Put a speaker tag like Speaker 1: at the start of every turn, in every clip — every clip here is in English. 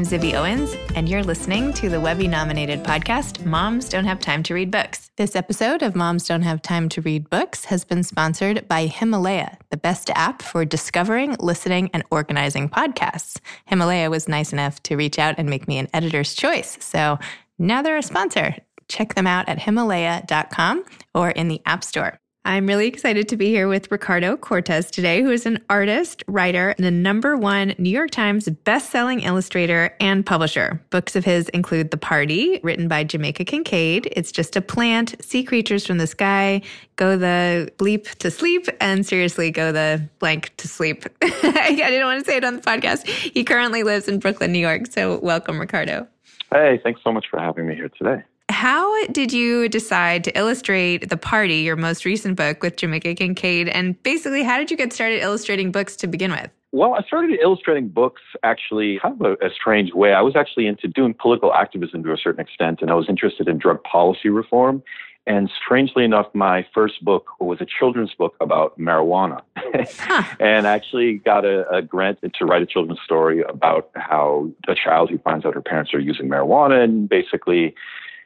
Speaker 1: I'm Zibby Owens, and you're listening to the Webby nominated podcast, Moms Don't Have Time to Read Books. This episode of Moms Don't Have Time to Read Books has been sponsored by Himalaya, the best app for discovering, listening, and organizing podcasts. Himalaya was nice enough to reach out and make me an editor's choice. So now they're a sponsor. Check them out at Himalaya.com or in the App Store. I'm really excited to be here with Ricardo Cortés today, who is an artist, writer, and the number one New York Times best-selling illustrator and publisher. Books of his include The Party, written by Jamaica Kincaid, It's Just a Plant, Sea Creatures from the Sky, Go the Bleep to Sleep, and Seriously Go the Blank to Sleep. I didn't want to say it on the podcast. He currently lives in Brooklyn, New York. So welcome, Ricardo.
Speaker 2: Hey, thanks so much for having me here today.
Speaker 1: How did you decide to illustrate The Party, your most recent book with Jamaica Kincaid? And basically, how did you get started illustrating books to begin with?
Speaker 2: Well, I started illustrating books actually kind of a, a, strange way. I was actually into doing political activism to a certain extent, and I was interested in drug policy reform. And strangely enough, my first book was a children's book about marijuana. huh. And I actually got a, a, grant to write a children's story about how a child who finds out her parents are using marijuana and basically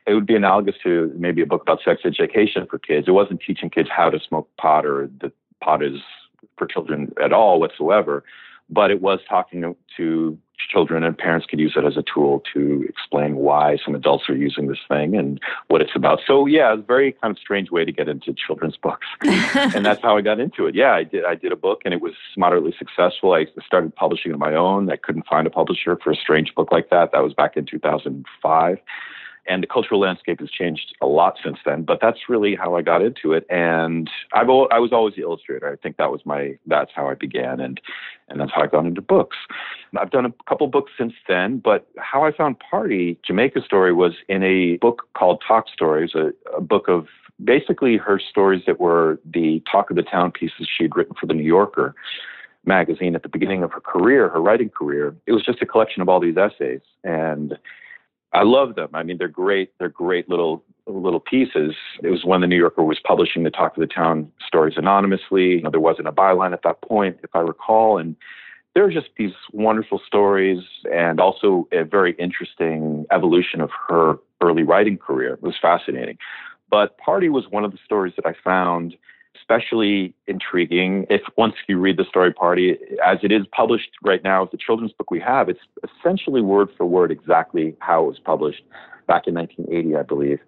Speaker 2: it would be analogous to maybe a book about sex education for kids. It wasn't teaching kids how to smoke pot or that pot is for children at all whatsoever, but it was talking to children and parents could use it as a tool to explain why some adults are using this thing and what it's about. So yeah, it's a very kind of strange way to get into children's books. and that's how I got into it. Yeah, I did I did a book and it was moderately successful. I started publishing on my own. I couldn't find a publisher for a strange book like that. That was back in 2005 and the cultural landscape has changed a lot since then. But that's really how I got into it, and I've I was always the illustrator. I think that was my that's how I began, and and that's how I got into books. I've done a couple books since then, but how I found Party Jamaica Story was in a book called Talk Stories, a, a book of basically her stories that were the talk of the town pieces she'd written for the New Yorker magazine at the beginning of her career, her writing career. It was just a collection of all these essays and I love them. I mean, they're great. They're great little little pieces. It was when the New Yorker was publishing the Talk of the Town stories anonymously. You know, there wasn't a byline at that point, if I recall, and there are just these wonderful stories and also a very interesting evolution of her early writing career. It was fascinating. But Party was one of the stories that I found especially intriguing if once you read the story party, as it is published right now, as the children's book we have, it's essentially word for word exactly how it was published back in 1980, I believe.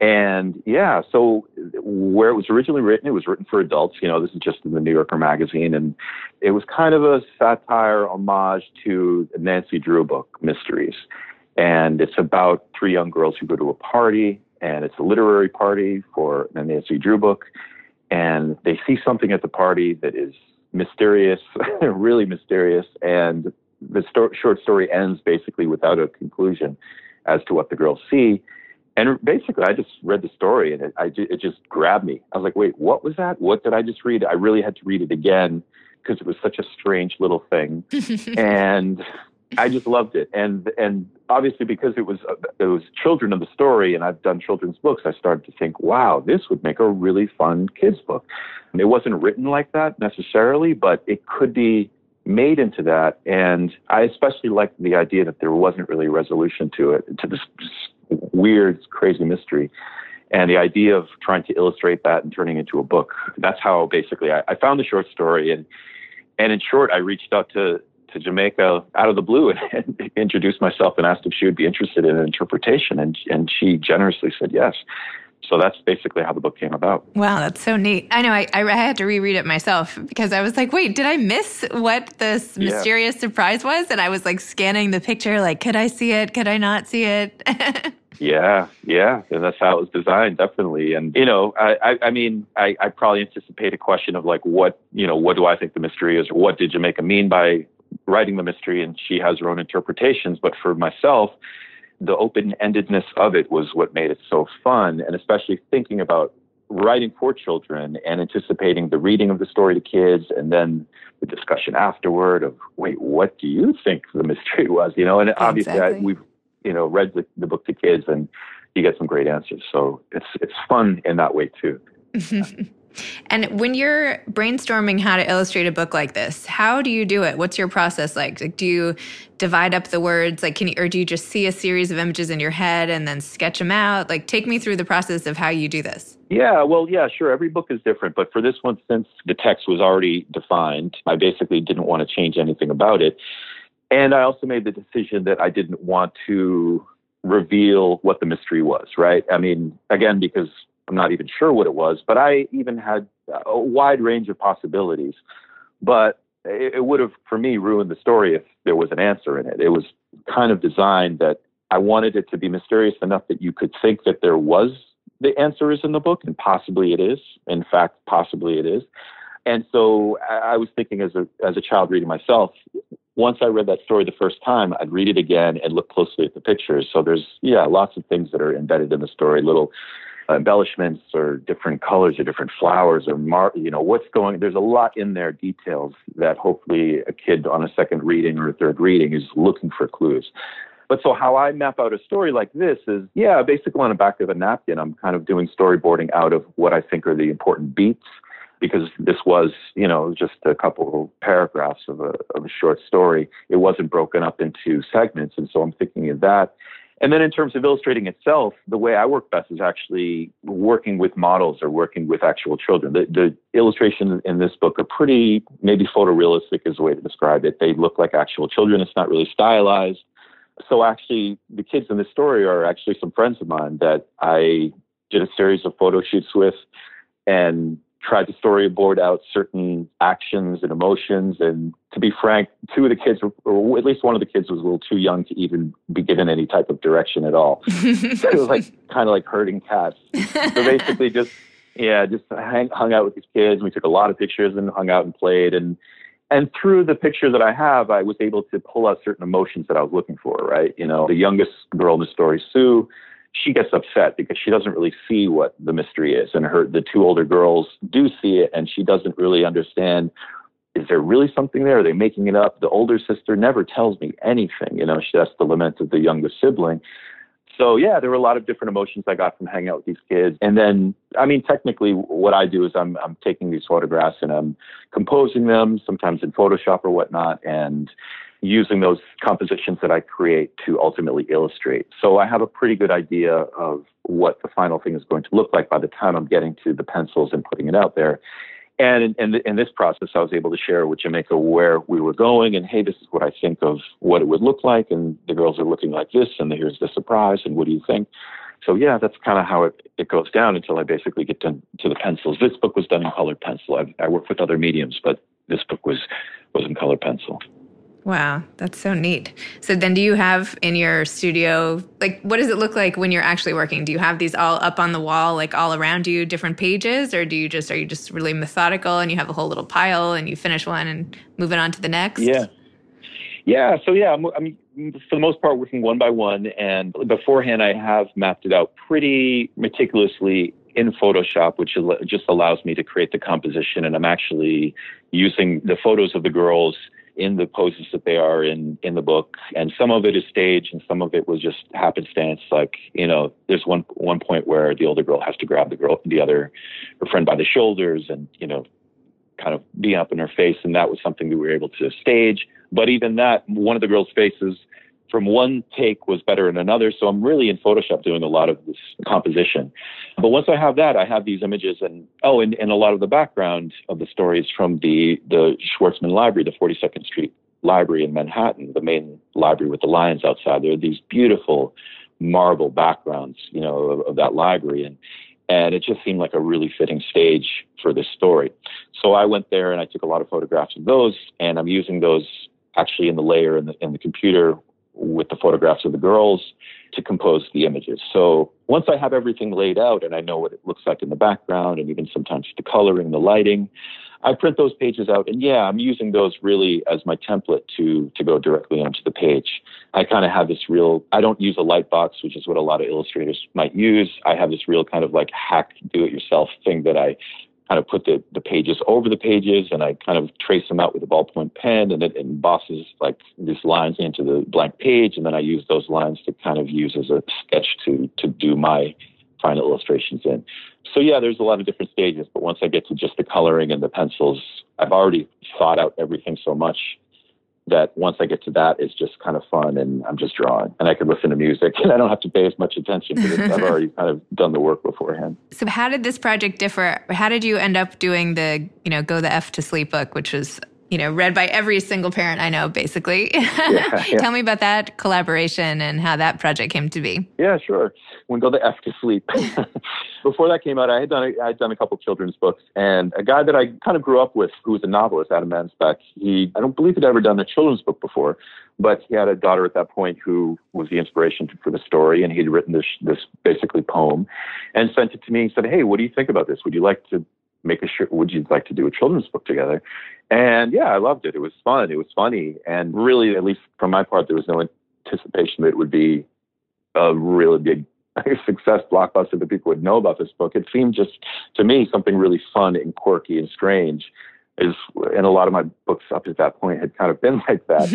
Speaker 2: And yeah, so where it was originally written, it was written for adults. You know, this is just in the New Yorker magazine. And it was kind of a satire homage to the Nancy Drew book, Mysteries. And it's about three young girls who go to a party, and it's a literary party for the Nancy Drew book. And they see something at the party that is mysterious, really mysterious. And the sto- short story ends basically without a conclusion as to what the girls see and basically, I just read the story and it, I, it just grabbed me. I was like, wait, what was that? What did I just read? I really had to read it again because it was such a strange little thing. and I just loved it. And, and obviously because it was, uh, it was children of the story and I've done children's books, I started to think, wow, this would make a really fun kids book. And it wasn't written like that necessarily, but it could be made into that. And I especially liked the idea that there wasn't really a resolution to it, to this weird, crazy mystery. And the idea of trying to illustrate that and turning it into a book. That's how basically I, I found the short story. And, and in short, I reached out to, to Jamaica out of the blue and, introduced myself and asked if she would be interested in an interpretation. And, and she generously said yes. So that's basically how the book came about.
Speaker 1: Wow, that's so neat. I know I, I had to reread it myself because I was like, wait, did I miss what this mysterious surprise was? And I was like scanning the picture, like, could I see it? Could I not see it?
Speaker 2: Yeah, yeah, and that's how it was designed, definitely. And you know, I, I, I mean, I, I probably anticipate a question of like, what, you know, what do I think the mystery is, or what did Jamaica mean by writing the mystery? And she has her own interpretations. But for myself, the open-endedness of it was what made it so fun, and especially thinking about writing for children and anticipating the reading of the story to kids, and then the discussion afterward of, wait, what do you think the mystery was? You know, and obviously I, we've you know, read the, the book to kids and you get some great answers. So it's it's fun in that way too.
Speaker 1: and when you're brainstorming how to illustrate a book like this, how do you do it? What's your process like? like do you divide up the words like can you or do you just see a series of images in your head and then sketch them out? Like take me through the process of how you do this.
Speaker 2: Yeah, well, yeah, sure. Every book is different, but for this one since the text was already defined, I basically didn't want to change anything about it. And I also made the decision that I didn't want to reveal what the mystery was, right? I mean, again, because I'm not even sure what it was, but I even had a wide range of possibilities. But it, it would have, for me, ruined the story if there was an answer in it. It was kind of designed that I wanted it to be mysterious enough that you could think that there was the answer is in the book, and possibly it is. In fact, possibly it is. And so I was thinking as a as a child reading myself, once I read that story the first time, I'd read it again and look closely at the pictures. So there's, yeah, lots of things that are embedded in the story, little embellishments or different colors or different flowers or mar- you know what's going there's a lot in there details that hopefully a kid on a second reading or a third reading is looking for clues but so how I map out a story like this is, yeah, basically on the back of a napkin, I'm kind of doing storyboarding out of what I think are the important beats because this was, you know, just a couple paragraphs of a, of a short story. It wasn't broken up into segments. And so I'm thinking of that. And then in terms of illustrating itself, the way I work best is actually working with models or working with actual children. The, the illustrations in this book are pretty, maybe photorealistic is the way to describe it. They look like actual children. It's not really stylized. So actually, the kids in this story are actually some friends of mine that I did a series of photo shoots with. And tried to storyboard out certain actions and emotions. And to be frank, two of the kids, or at least one of the kids, was a little too young to even be given any type of direction at all. so it was like kind of like herding cats. So basically, just yeah, just hang, hung out with these kids. We took a lot of pictures and hung out and played. And and through the picture that I have, I was able to pull out certain emotions that I was looking for. Right, you know, the youngest girl in the story, Sue she gets upset because she doesn't really see what the mystery is and her the two older girls do see it and she doesn't really understand is there really something there? Are they making it up? The older sister never tells me anything you know? She, that's the lament of the youngest sibling so yeah there were a lot of different emotions i got from hanging out with these kids and then i mean technically what i do is i'm i'm taking these photographs and i'm composing them sometimes in photoshop or whatnot and using those compositions that I create to ultimately illustrate. So I have a pretty good idea of what the final thing is going to look like by the time I'm getting to the pencils and putting it out there. And in, in, in, this process, I was able to share with Jamaica where we were going, and hey, this is what I think of what it would look like, and the girls are looking like this, and here's the surprise, and what do you think? So yeah, that's kind of how it, it goes down until I basically get to, to the pencils. This book was done in colored pencil. I, I work with other mediums, but this book was was in colored pencil.
Speaker 1: Wow, that's so neat. So then do you have in your studio like what does it look like when you're actually working? Do you have these all up on the wall like all around you different pages or do you just are you just really methodical and you have a whole little pile and you finish one and move it on to the next?
Speaker 2: Yeah. Yeah, so yeah, I'm, I'm for the most part working one by one and beforehand I have mapped it out pretty meticulously in Photoshop, which just allows me to create the composition. And I'm actually using the photos of the girls in the poses that they are in in the book. And some of it is staged and some of it was just happenstance. Like you know there's one one point where the older girl has to grab the girl the other her friend by the shoulders and you know kind of be up in her face. And that was something that we were able to stage. But even that one of the girls faces from one take was better than another. So I'm really in Photoshop doing a lot of this composition. But once I have that, I have these images and oh, and, and a lot of the background of the stories from the the Schwarzman Library, the 42nd Street Library in Manhattan, the main library with the lions outside. There are these beautiful marble backgrounds, you know, of, of that library and and it just seemed like a really fitting stage for this story. So I went there and I took a lot of photographs of those, and I'm using those actually in the layer in the, in the computer with the photographs of the girls to compose the images. So once I have everything laid out and I know what it looks like in the background and even sometimes the coloring, the lighting, I print those pages out and yeah, I'm using those really as my template to to go directly onto the page. I kind of have this real I don't use a light box, which is what a lot of illustrators might use. I have this real kind of like hack do it yourself thing that I kind of put the, the pages over the pages and I kind of trace them out with a ballpoint pen and it embosses like these lines into the blank page. And then I use those lines to kind of use as a sketch to, to do my final illustrations in. So yeah, there's a lot of different stages, but once I get to just the coloring and the pencils, I've already thought out everything so much that once I get to that, it's just kind of fun and I'm just drawing and I can listen to music and I don't have to pay as much attention because I've already kind of done the work beforehand.
Speaker 1: So how did this project differ? How did you end up doing the, you know, Go the F to Sleep book, which was you know, read by every single parent I know, basically. Yeah, yeah. Tell me about that collaboration and how that project came to be.
Speaker 2: Yeah, sure. When Go the F to Sleep. Before that came out, I had done a, I had done a couple children's books, and a guy that I kind of grew up with, who was a novelist, Adam Mansbach. He, I don't believe he'd ever done a children's book before, but he had a daughter at that point who was the inspiration for the story, and he'd written this this basically poem, and sent it to me. and said, "Hey, what do you think about this? Would you like to make a sure would you like to do a children's book together? And yeah i loved it. It was fun. It was funny. And really at least from my part there was no anticipation that it would be a really big success blockbuster that people would know about this book. It seemed just to me something really fun and quirky and strange is and a lot of my books up to that point had kind of been like that.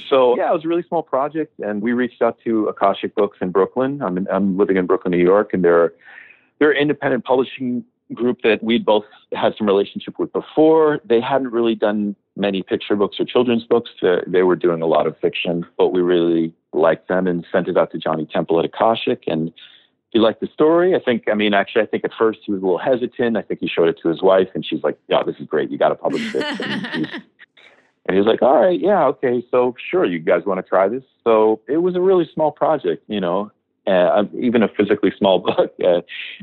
Speaker 2: So yeah it was a really small project and we reached out to akashic books in brooklyn. I'm, in, I'm living in brooklyn new york and they're they're independent publishing group that we'd both had some relationship with before. They hadn't really done many picture books or children's books. They were doing a lot of fiction, but we really liked them and sent it out to Johnny Temple at Akashic. And he liked the story. I think, I mean, actually, I think at first he was a little hesitant. I think he showed it to his wife, and she's like, "Yeah, this is great. You got to publish this." And, and he was like, "All right, yeah, okay, so sure, you guys want to try this?" So it was a really small project, you know, uh, even a physically small book. Uh,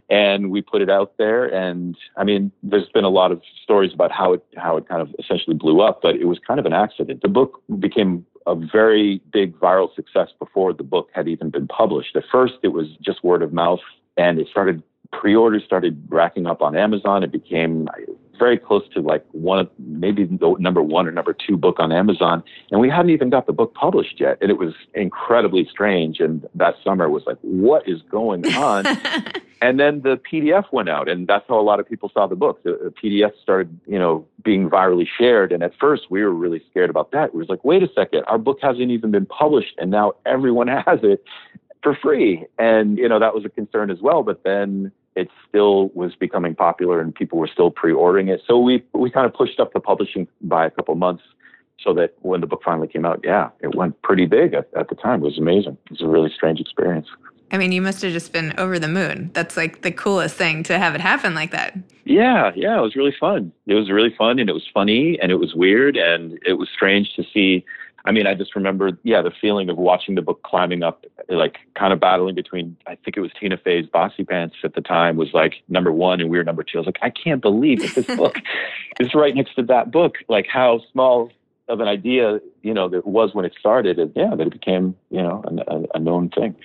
Speaker 2: and we put it out there. And I mean, there's been a lot of stories about how it how it kind of essentially blew up, but it was kind of an accident. The book became a very big viral success before the book had even been published. At first, it was just word of mouth, and it started pre-orders started racking up on Amazon. It became very close to like one, maybe the number one or number two book on Amazon. And we hadn't even got the book published yet. And it was incredibly strange. And that summer was like, what is going on? and then the PDF went out, and that's how a lot of people saw the book. The, the PDF started, you know, being virally shared. And at first, we were really scared about that. It was like, wait a second, our book hasn't even been published, and now everyone has it for free. And, you know, that was a concern as well. But then it still was becoming popular and people were still pre-ordering it. So we we kind of pushed up the publishing by a couple months so that when the book finally came out, yeah, it went pretty big at, at the time. It was amazing. It was a really strange experience.
Speaker 1: I mean, you must have just been over the moon. That's like the coolest thing to have it happen like that.
Speaker 2: Yeah, yeah, it was really fun. It was really fun and it was funny and it was weird and it was strange to see. I mean, I just remember, yeah, the feeling of watching the book climbing up, like kind of battling between, I think it was Tina Fey's Bossypants at the time was like number one and we were number two. I was like, I can't believe that this book is right next to that book. Like how small of an idea, you know, that was when it started. And yeah, that it became, you know, a, a known thing.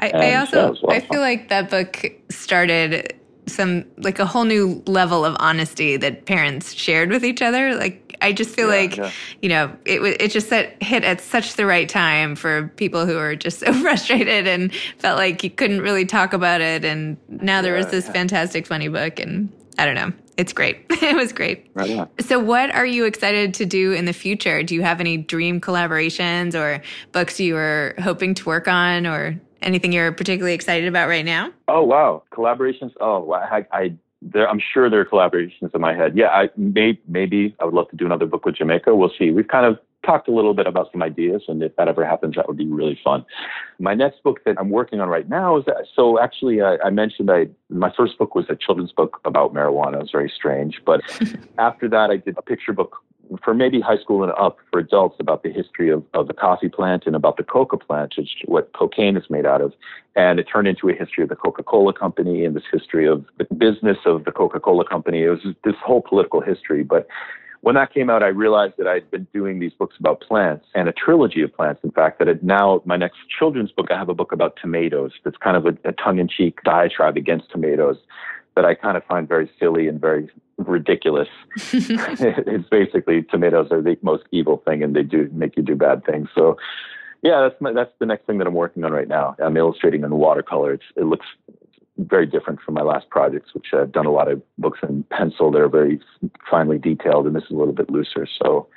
Speaker 1: I, I also, yeah, I feel like that book started some like a whole new level of honesty that parents shared with each other. Like I just feel yeah, like yeah. you know it it just set, hit at such the right time for people who were just so frustrated and felt like you couldn't really talk about it. And now there was this fantastic funny book, and I don't know. It's great. it was great. Right so, what are you excited to do in the future? Do you have any dream collaborations or books you are hoping to work on, or anything you're particularly excited about right now?
Speaker 2: Oh wow, collaborations! Oh, I, I there, I'm sure there are collaborations in my head. Yeah, I may, maybe I would love to do another book with Jamaica. We'll see. We've kind of talked a little bit about some ideas, and if that ever happens, that would be really fun. My next book that I'm working on right now is that, so actually I, I mentioned I my first book was a children's book about marijuana. It was very strange, but after that I did a picture book for maybe high school and up for adults about the history of, of the coffee plant and about the coca plant, which what cocaine is made out of. And it turned into a history of the Coca Cola Company and this history of the business of the Coca Cola Company. It was this whole political history. But when that came out, I realized that I'd been doing these books about plants and a trilogy of plants. In fact, that now my next children's book, I have a book about tomatoes. That's kind of a, a tongue in cheek diatribe against tomatoes that I kind of find very silly and very ridiculous. it's basically tomatoes are the most evil thing, and they do make you do bad things. So, yeah, that's my, that's the next thing that I'm working on right now. I'm illustrating in watercolor. It's, it looks very different from my last projects, which I've done a lot of books in pencil that are very finely detailed, and this is a little bit looser. So,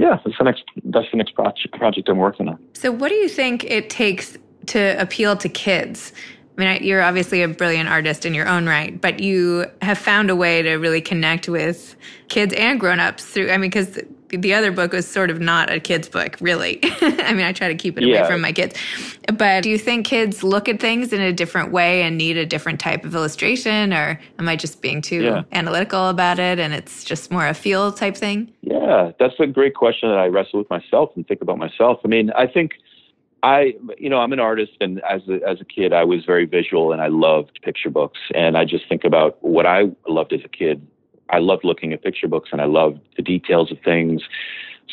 Speaker 2: yeah, that's the next that's the next project project I'm working on.
Speaker 1: So, what do you think it takes to appeal to kids? I mean, you're obviously a brilliant artist in your own right, but you have found a way to really connect with kids and grown-ups through. I mean, because the other book was sort of not a kid's book, really. I mean, I try to keep it yeah. away from my kids. But do you think kids look at things in a different way and need a different type of illustration, or am I just being too yeah. analytical about it and it's just more a feel type thing?
Speaker 2: Yeah, that's a great question that I wrestle with myself and think about myself. I mean, I think I, you know, I'm an artist, and as a, as a kid, I was very visual, and I loved picture books. And I just think about what I loved as a kid. I loved looking at picture books, and I loved the details of things.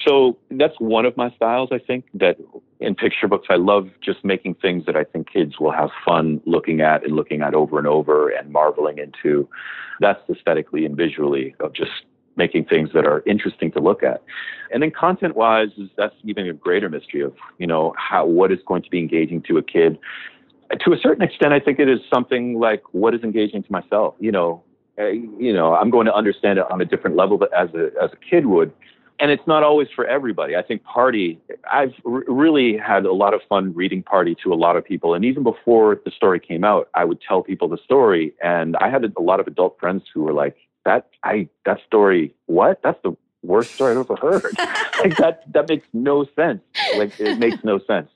Speaker 2: So that's one of my styles. I think that in picture books, I love just making things that I think kids will have fun looking at and looking at over and over and marveling into. That's aesthetically and visually of just making things that are interesting to look at. And then content wise, that's even a greater mystery of, you know, how, what is going to be engaging to a kid. To a certain extent, I think it is something like what is engaging to myself. You know, you know, I'm going to understand it on a different level, but as a, as a kid would. And it's not always for everybody. I think Party, I've r- really had a lot of fun reading Party to a lot of people. And even before the story came out, I would tell people the story. And I had a lot of adult friends who were like, that I that story what? That's the worst story I've ever heard. like that that makes no sense. Like it makes no sense.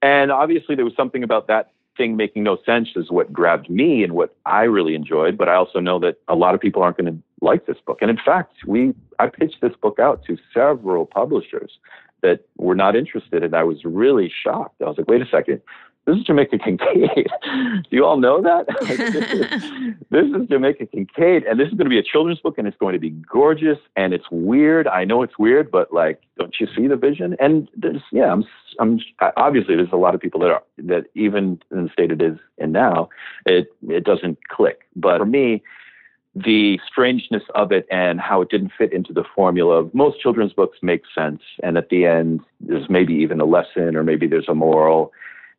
Speaker 2: And obviously there was something about that thing making no sense is what grabbed me and what I really enjoyed. But I also know that a lot of people aren't going to like this book. And in fact, we I pitched this book out to several publishers that were not interested, and I was really shocked. I was like, wait a second, this is Jamaica Kincaid. Do you all know that? this, is, Jamaica Kincaid, and this is going to be a children's book, and it's going to be gorgeous, and it's weird. I know it's weird, but like, don't you see the vision? And there's, yeah, I'm, I'm obviously there's a lot of people that are that even in the state it is in now, it it doesn't click. But for me, the strangeness of it and how it didn't fit into the formula of most children's books makes sense, and at the end there's maybe even a lesson or maybe there's a moral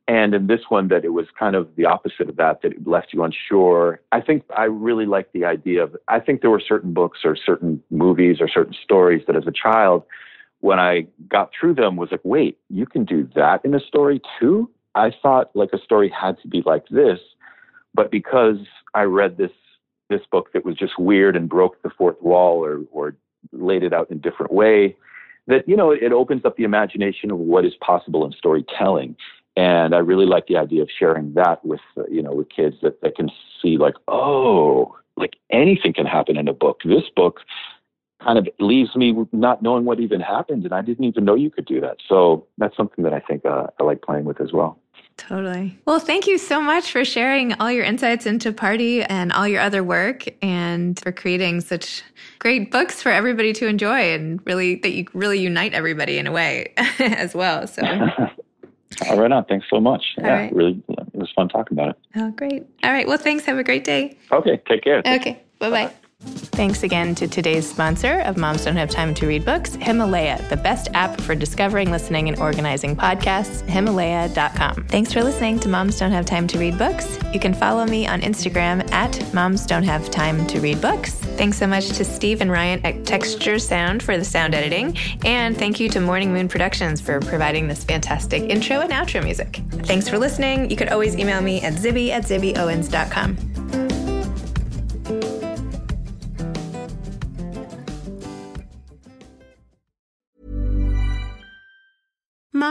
Speaker 2: and in this one, that it was kind of the opposite of that, that it left you unsure. I think I really like the idea of, I think there were certain books or certain movies or certain stories that as a child, when I got through them, was like, wait, you can do that in a story too? I thought like a story had to be like this. But because I read this, this book that was just weird and broke the fourth wall or, or laid it out in a different way, that, you know, it opens up the imagination of what is possible in storytelling. And I really like the idea of sharing that with, uh, you know, with kids that they can see like, oh, like anything can happen in a book. This book kind of leaves me not knowing what even happened, and I didn't even know you could do that. So that's something that I think uh, I like playing with as well.
Speaker 1: Totally. Well, thank you so much for sharing all your insights into Party and all your other work and for creating such great books for everybody to enjoy and really that you really unite everybody in a way as well. So
Speaker 2: All right on. Thanks so much. All yeah, right. really it was fun talking about it.
Speaker 1: Oh, great. All right. Well, thanks. Have a great day.
Speaker 2: Okay. Take care.
Speaker 1: Okay. Bye-bye. Bye-bye. Thanks again to today's sponsor of Moms Don't Have Time to Read Books, Himalaya, the best app for discovering, listening, and organizing podcasts, Himalaya.com. Thanks for listening to Moms Don't Have Time to Read Books. You can follow me on Instagram at Moms Don't Have Time to Read Books. Thanks so much to Steve and Ryan at Texture Sound for the sound editing. And thank you to Morning Moon Productions for providing this fantastic intro and outro music. Thanks for listening. You could always email me at zibby at zibbyowens.com.